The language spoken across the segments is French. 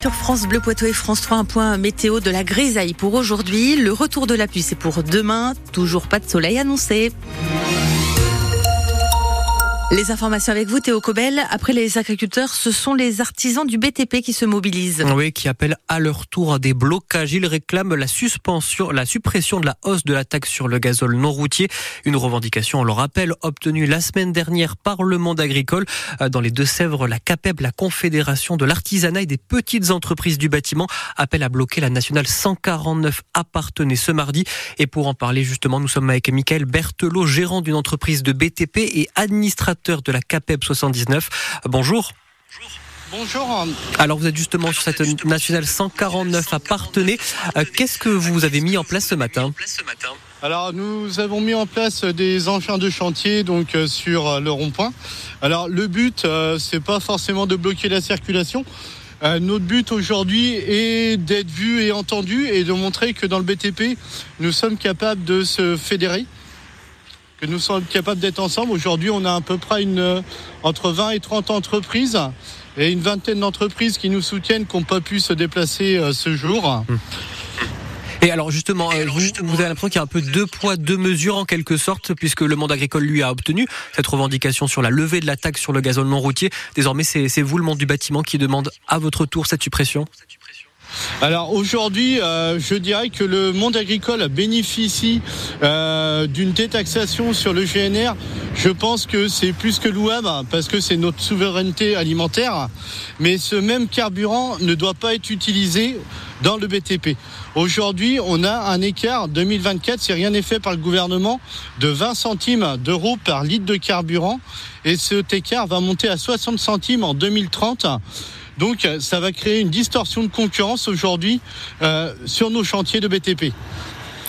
Sur France Bleu Poitou et France 3, un point météo de la grisaille pour aujourd'hui. Le retour de la pluie, c'est pour demain. Toujours pas de soleil annoncé. Les informations avec vous, Théo Cobel. Après les agriculteurs, ce sont les artisans du BTP qui se mobilisent. Oui, qui appellent à leur tour à des blocages. Ils réclament la suspension, la suppression de la hausse de la taxe sur le gazole non routier. Une revendication, on le rappelle, obtenue la semaine dernière par le monde agricole. Dans les Deux-Sèvres, la CAPEB, la Confédération de l'artisanat et des petites entreprises du bâtiment, appelle à bloquer la nationale 149 appartenait ce mardi. Et pour en parler justement, nous sommes avec Michael Berthelot, gérant d'une entreprise de BTP et administrateur de la CAPEB 79. Bonjour. Bonjour. Alors vous êtes justement sur cette nationale 149 à Partenay. Euh, qu'est-ce que vous avez mis en place ce matin alors nous avons mis en place des engins de chantier donc euh, sur euh, le rond-point. Alors le but c'est pas forcément de bloquer la circulation. notre but aujourd'hui est d'être vu et entendu et de montrer que dans le BTP nous sommes capables de se fédérer que nous sommes capables d'être ensemble. Aujourd'hui, on a à peu près une, euh, entre 20 et 30 entreprises et une vingtaine d'entreprises qui nous soutiennent, qui n'ont pas pu se déplacer euh, ce jour. Hum. Et alors justement, euh, vous, vous, avez l'impression qu'il y a un peu deux poids, deux mesures en quelque sorte, puisque le monde agricole lui a obtenu cette revendication sur la levée de la taxe sur le gazole non routier. Désormais, c'est vous, le monde du bâtiment, qui demande à votre tour cette suppression alors aujourd'hui, euh, je dirais que le monde agricole bénéficie euh, d'une détaxation sur le GNR. Je pense que c'est plus que louable parce que c'est notre souveraineté alimentaire. Mais ce même carburant ne doit pas être utilisé dans le BTP. Aujourd'hui, on a un écart 2024, si rien n'est fait par le gouvernement, de 20 centimes d'euros par litre de carburant. Et cet écart va monter à 60 centimes en 2030. Donc ça va créer une distorsion de concurrence aujourd'hui euh, sur nos chantiers de BTP.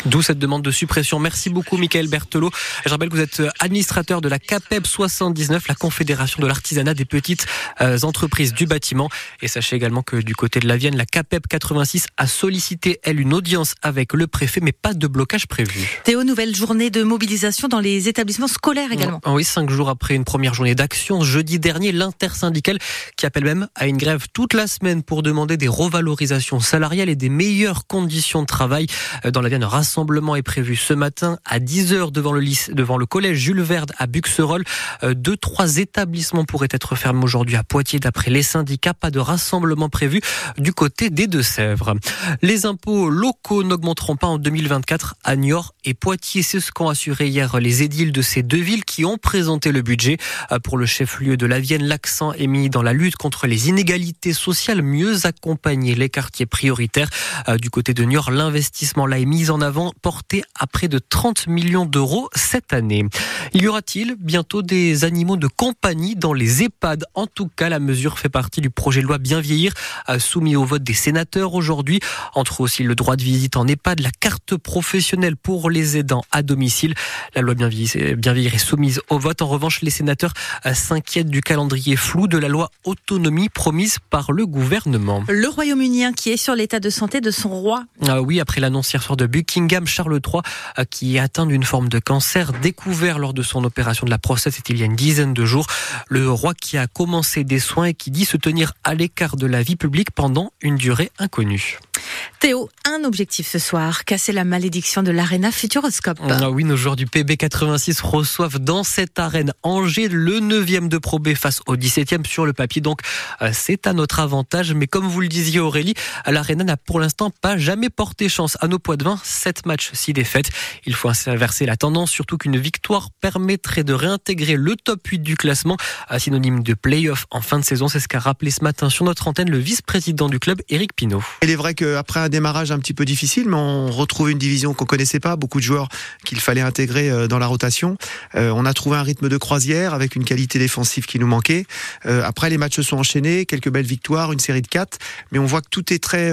D'où cette demande de suppression. Merci beaucoup, Michael Berthelot. Je rappelle que vous êtes administrateur de la CAPEB 79, la Confédération de l'artisanat des petites euh, entreprises du bâtiment. Et sachez également que du côté de la Vienne, la CAPEB 86 a sollicité, elle, une audience avec le préfet, mais pas de blocage prévu. Théo, nouvelle journée de mobilisation dans les établissements scolaires également. Oui, cinq jours après une première journée d'action, jeudi dernier, l'intersyndicale qui appelle même à une grève toute la semaine pour demander des revalorisations salariales et des meilleures conditions de travail euh, dans la Vienne rassemblement est prévu ce matin à 10h devant le, lycée, devant le collège Jules Verde à Buxerolles. Euh, deux, trois établissements pourraient être fermés aujourd'hui à Poitiers d'après les syndicats. Pas de rassemblement prévu du côté des Deux-Sèvres. Les impôts locaux n'augmenteront pas en 2024 à Niort et Poitiers. C'est ce qu'ont assuré hier les édiles de ces deux villes qui ont présenté le budget. Euh, pour le chef-lieu de la Vienne, l'accent est mis dans la lutte contre les inégalités sociales, mieux accompagner les quartiers prioritaires. Euh, du côté de Niort, l'investissement là est mis en avant porté à près de 30 millions d'euros cette année. Y aura-t-il bientôt des animaux de compagnie dans les EHPAD? En tout cas, la mesure fait partie du projet de loi Bien vieillir soumis au vote des sénateurs aujourd'hui. Entre aussi le droit de visite en EHPAD, la carte professionnelle pour les aidants à domicile. La loi Bien vieillir est soumise au vote. En revanche, les sénateurs s'inquiètent du calendrier flou de la loi autonomie promise par le gouvernement. Le Royaume-Uni qui est sur l'état de santé de son roi. Ah oui, après l'annonce hier soir de Buckingham Charles III, euh, qui est atteint d'une forme de cancer découvert lors de son opération de la prostate, c'était il y a une dizaine de jours. Le roi qui a commencé des soins et qui dit se tenir à l'écart de la vie publique pendant une durée inconnue. Théo, un objectif ce soir, casser la malédiction de l'Arena Futuroscope. Ah oui, nos joueurs du PB86 reçoivent dans cette arène Angers le 9e de Pro B face au 17e sur le papier. Donc euh, c'est à notre avantage. Mais comme vous le disiez Aurélie, l'Arena n'a pour l'instant pas jamais porté chance à nos poids de vin. 7 matchs, 6 défaites. Il faut inverser la tendance, surtout qu'une victoire permettrait de réintégrer le top 8 du classement, synonyme de play-off en fin de saison. C'est ce qu'a rappelé ce matin sur notre antenne le vice-président du club, Éric Pinault. Il est vrai qu'après un démarrage un petit peu difficile, mais on retrouve une division qu'on connaissait pas, beaucoup de joueurs qu'il fallait intégrer euh, dans la rotation. Euh, on a trouvé un rythme de croisière avec une qualité défensive qui nous manquait. Euh, après, les matchs se sont enchaînés, quelques belles victoires, une série de quatre, mais on voit que tout est très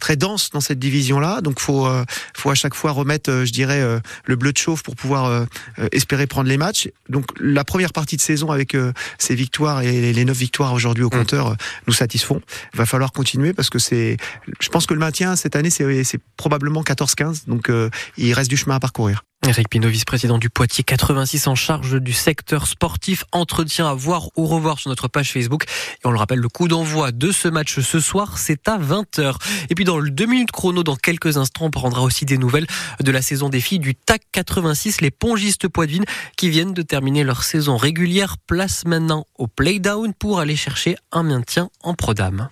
très dense dans cette division-là. Donc, faut faut à chaque fois remettre, je dirais, le bleu de chauffe pour pouvoir espérer prendre les matchs. Donc, la première partie de saison avec ces victoires et les neuf victoires aujourd'hui au compteur nous satisfont. Il va falloir continuer parce que c'est, je pense que le maintien cette année, c'est probablement 14-15. Donc, euh, il reste du chemin à parcourir. Eric Pinot, vice-président du Poitiers 86 en charge du secteur sportif. Entretien à voir ou revoir sur notre page Facebook. Et on le rappelle, le coup d'envoi de ce match ce soir, c'est à 20h. Et puis dans le 2 minutes chrono, dans quelques instants, on prendra aussi des nouvelles de la saison des filles du TAC 86, les pongistes poitevines qui viennent de terminer leur saison régulière. Place maintenant au playdown pour aller chercher un maintien en Prodame.